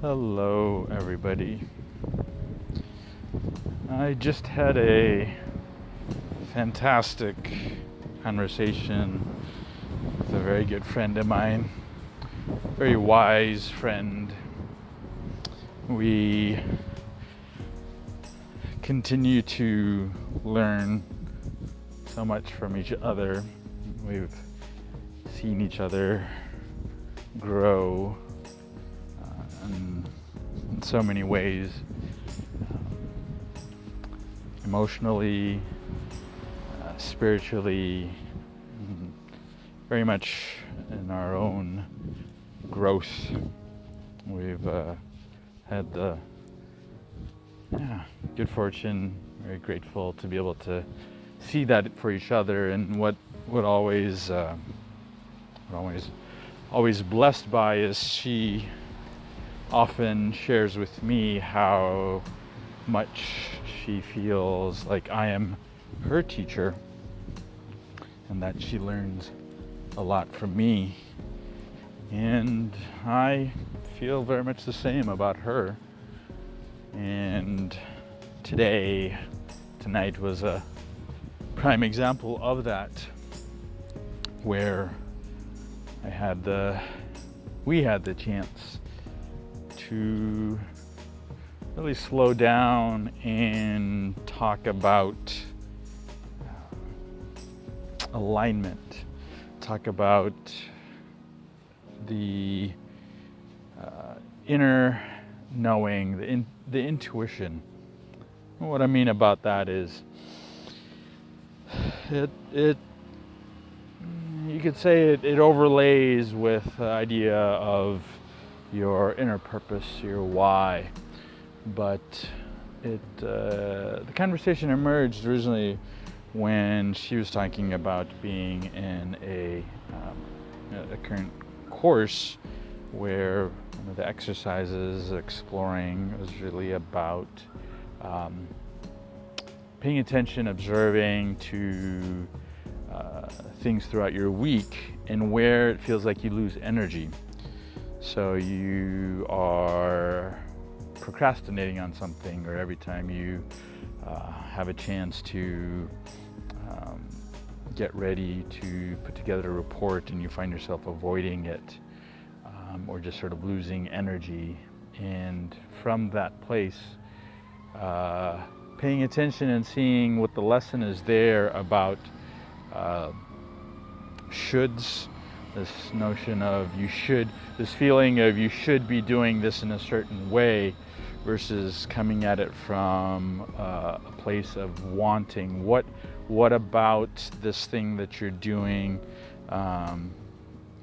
Hello, everybody. I just had a fantastic conversation with a very good friend of mine, very wise friend. We continue to learn so much from each other. We've seen each other grow in, in so many ways emotionally, uh, spiritually, very much in our own growth. We've uh, had the yeah, good fortune, very grateful to be able to see that for each other and what what always uh, what always always blessed by is she often shares with me how much she feels like I am her teacher and that she learns a lot from me. And I feel very much the same about her. And today, tonight was a prime example of that, where I had the, we had the chance to really slow down and talk about uh, alignment, talk about the uh, inner knowing, the, in, the intuition. What I mean about that is, it it you could say it, it overlays with the idea of your inner purpose, your why. But it uh, the conversation emerged originally when she was talking about being in a, um, a current course where one of the exercises exploring was really about um, paying attention, observing to uh, things throughout your week and where it feels like you lose energy. So you are procrastinating on something, or every time you uh, have a chance to um, get ready to put together a report and you find yourself avoiding it, um, or just sort of losing energy. And from that place, uh, paying attention and seeing what the lesson is there about uh, shoulds this notion of you should, this feeling of you should be doing this in a certain way versus coming at it from uh, a place of wanting. What, what about this thing that you're doing? Um,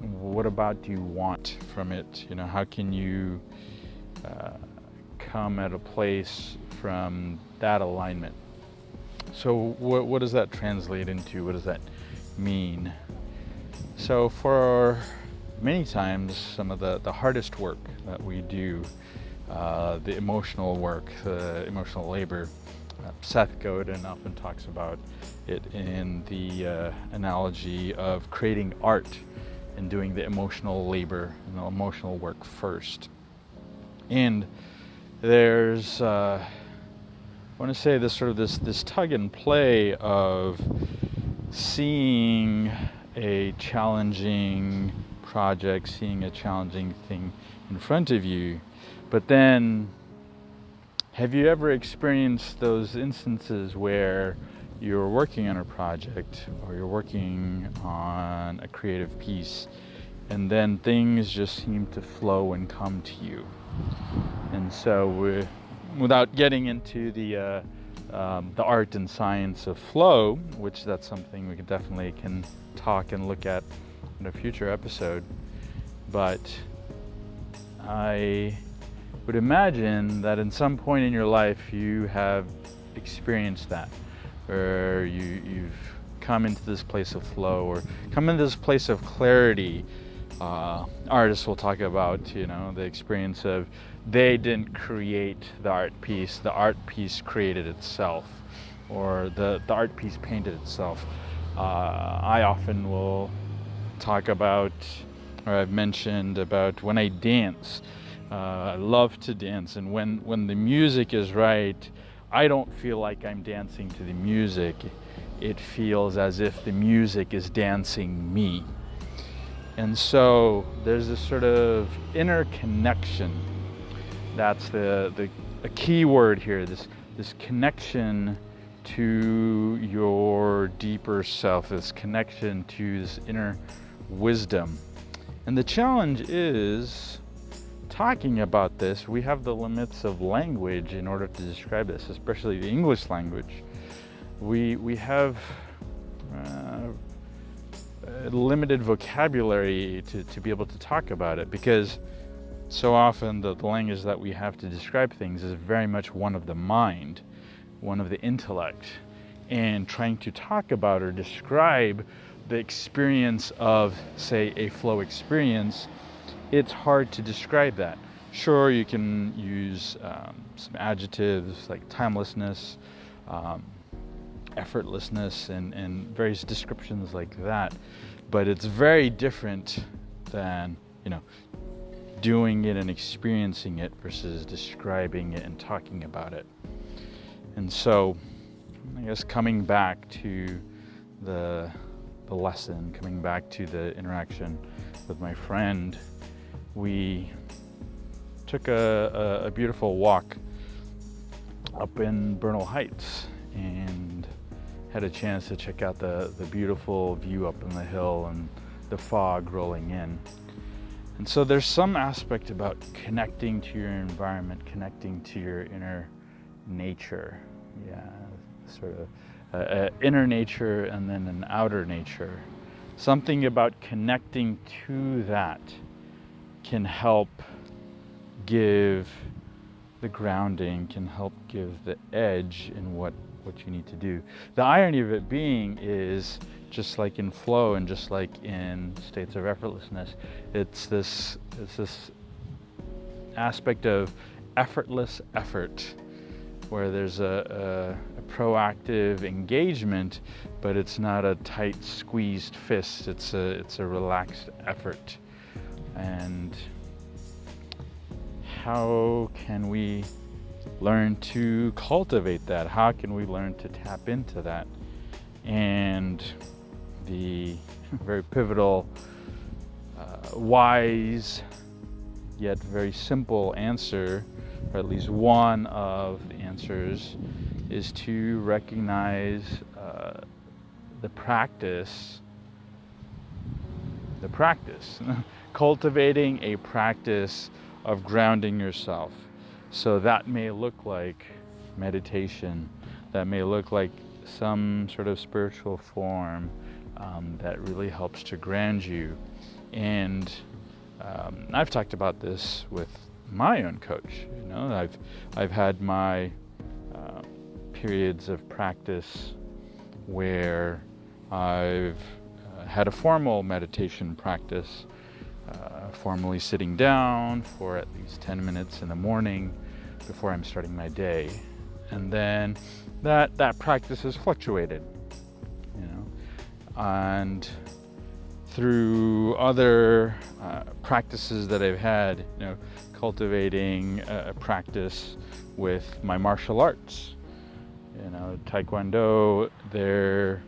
what about do you want from it? You know, how can you uh, come at a place from that alignment? So, what, what does that translate into? What does that mean? So, for many times, some of the, the hardest work that we do, uh, the emotional work, the emotional labor, uh, Seth Godin often talks about it in the uh, analogy of creating art and doing the emotional labor and the emotional work first. And there's, uh, I want to say this sort of this this tug and play of seeing a challenging project, seeing a challenging thing in front of you. But then, have you ever experienced those instances where you're working on a project or you're working on a creative piece and then things just seem to flow and come to you? And so, without getting into the uh, um, the art and science of flow, which that's something we can definitely can talk and look at in a future episode. But I would imagine that in some point in your life you have experienced that, where you, you've come into this place of flow or come into this place of clarity. Uh, artists will talk about, you know, the experience of they didn't create the art piece, the art piece created itself, or the, the art piece painted itself. Uh, I often will talk about, or I've mentioned about when I dance, Uh, I love to dance, and when when the music is right, I don't feel like I'm dancing to the music. It feels as if the music is dancing me. And so there's this sort of inner connection. That's the, the a key word here. This this connection to your deeper self, this connection to this inner wisdom. And the challenge is talking about this, we have the limits of language in order to describe this, especially the English language. We, we have uh, limited vocabulary to, to be able to talk about it because so often the, the language that we have to describe things is very much one of the mind, one of the intellect. And trying to talk about or describe the experience of, say, a flow experience, it's hard to describe that. Sure, you can use um, some adjectives like timelessness, um, effortlessness, and, and various descriptions like that, but it's very different than, you know, doing it and experiencing it versus describing it and talking about it. And so, I guess coming back to the the lesson, coming back to the interaction with my friend, we took a, a, a beautiful walk up in Bernal Heights and had a chance to check out the, the beautiful view up on the hill and the fog rolling in. And so there's some aspect about connecting to your environment, connecting to your inner nature. Yeah, sort of uh, uh, inner nature and then an outer nature. Something about connecting to that can help give the grounding, can help give the edge in what, what you need to do. The irony of it being is just like in flow and just like in states of effortlessness, it's this it's this aspect of effortless effort where there's a, a, a, proactive engagement, but it's not a tight squeezed fist. It's a it's a relaxed effort. And how can we learn to cultivate that? How can we learn to tap into that? And the very pivotal, uh, wise, yet very simple answer, or at least one of the answers, is to recognize uh, the practice, the practice, cultivating a practice of grounding yourself. So that may look like meditation, that may look like some sort of spiritual form um, that really helps to ground you. And um, I've talked about this with my own coach. You know, I've I've had my uh, periods of practice where I've uh, had a formal meditation practice, uh, formally sitting down for at least 10 minutes in the morning before I'm starting my day, and then that that practice has fluctuated you know, and through other uh, practices that I've had, you know, cultivating a, practice with my martial arts. You know, Taekwondo, there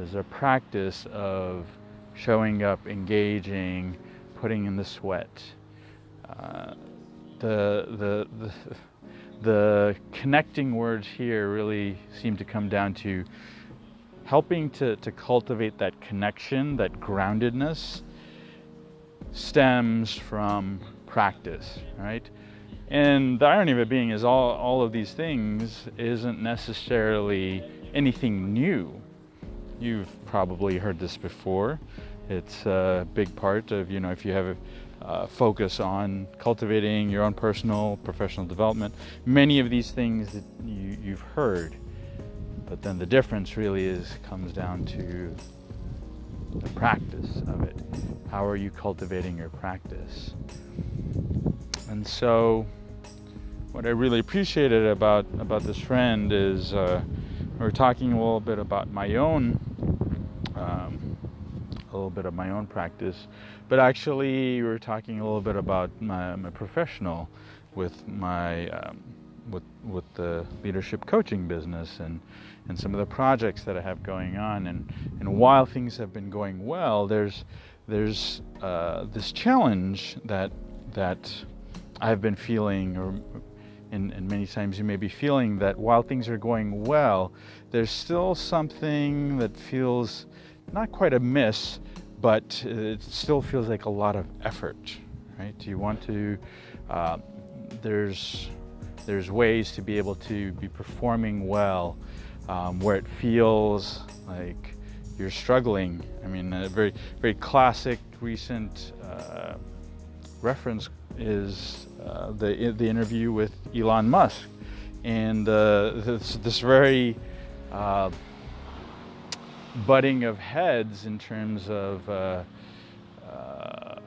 is a practice of showing up, engaging, putting in the sweat. The, the, the, the connecting words here really seem to come down to helping to, to cultivate that connection, that groundedness, stems from practice, right? And the irony of it being is all, all of these things isn't necessarily anything new. You've probably heard this before. It's a big part of, you know, if you have a uh, focus on cultivating your own personal, professional development, many of these things that you, you've heard. But then the difference really is comes down to the practice of it. How are you cultivating your practice? And so, what I really appreciated about about this friend is uh, we are talking a little bit about my own um, a little bit of my own practice, but actually we are talking a little bit about my, my professional with my um, with with the leadership coaching business and and some of the projects that I have going on. And and while things have been going well, there's there's uh, this challenge that that I've been feeling or and, and many times you may be feeling that while things are going well, there's still something that feels not quite a miss, but it still feels like a lot of effort, right? You want to, uh, there's, there's ways to be able to be performing well um, where it feels like you're struggling. I mean, a very, very classic recent uh, reference is uh, the the interview with Elon Musk, and uh, this, this very uh, butting of heads in terms of uh, uh,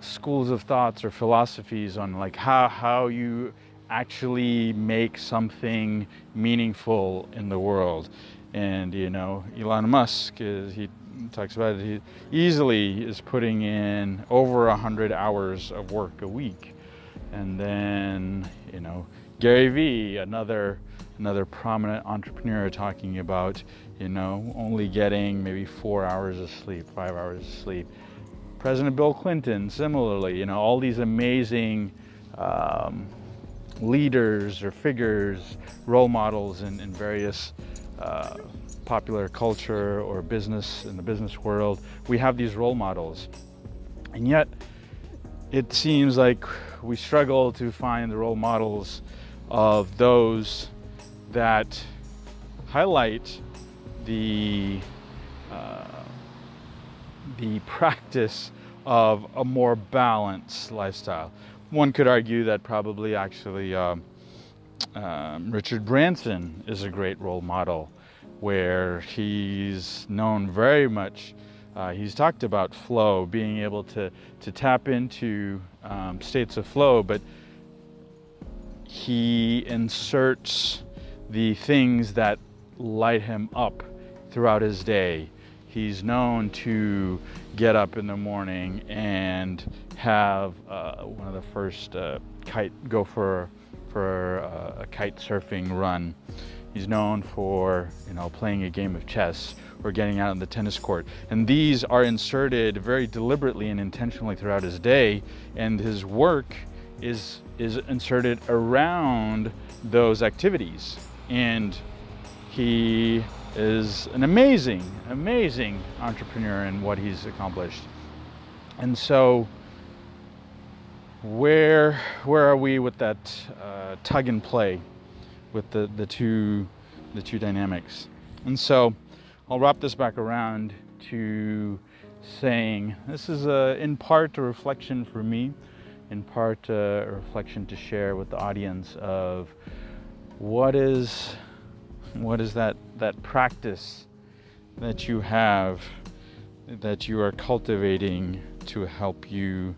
schools of thoughts or philosophies on like how how you actually make something meaningful in the world. And you know, Elon Musk is he talks about it. He easily is putting in over a hundred hours of work a week, and then you know Gary Vee, another another prominent entrepreneur, talking about you know only getting maybe four hours of sleep, five hours of sleep. President Bill Clinton, similarly, you know all these amazing. Um, leaders or figures, role models in, in various uh, popular culture or business in the business world. We have these role models. And yet, it seems like we struggle to find the role models of those that highlight the uh, the practice of a more balanced lifestyle. One could argue that probably actually um, um, Richard Branson is a great role model where he's known very much. Uh, he's talked about flow, being able to, to tap into um, states of flow, but he inserts the things that light him up throughout his day. He's known to get up in the morning and have uh, one of the first uh, kite go for for uh, a kite surfing run. He's known for, you know, playing a game of chess or getting out on the tennis court. And these are inserted very deliberately and intentionally throughout his day, and his work is is inserted around those activities. And he is an amazing, amazing entrepreneur in what he's accomplished. And so where where are we with that uh, tug and play? with the, the two the two dynamics. And so I'll wrap this back around to saying this is a, in part a reflection for me, in part a reflection to share with the audience of what is what is that that practice that you have that you are cultivating to help you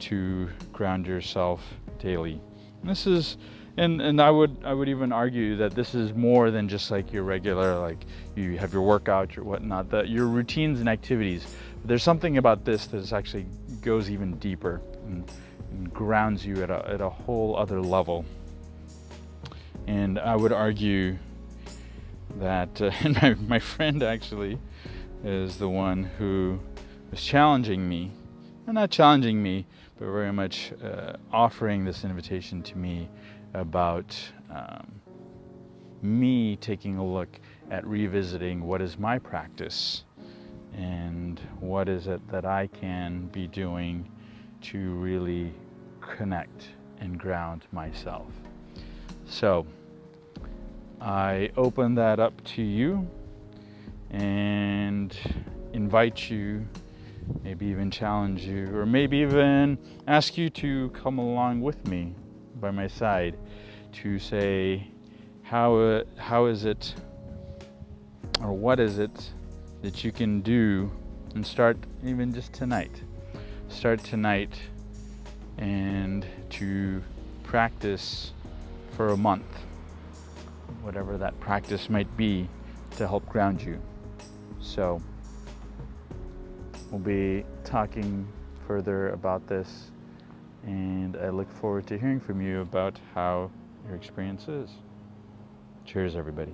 to ground yourself daily. This is and and I would I would even argue that this is more than just like your regular like you have your workout or whatnot. That your routines and activities. There's something about this that actually goes even deeper and, and grounds you at a at a whole other level. And I would argue that uh, my my friend actually is the one who was challenging me, and not challenging me, but very much uh, offering this invitation to me about um, me taking a look at revisiting what is my practice and what is it that I can be doing to really connect and ground myself. So I open that up to you and invite you, maybe even challenge you, or maybe even ask you to come along with me by my side to say how how is it or what is it that you can do and start even just tonight. Start tonight and to practice for a month whatever that practice might be to help ground you so we'll be talking further about this, and I look forward to hearing from you about how your experience is. Cheers, everybody.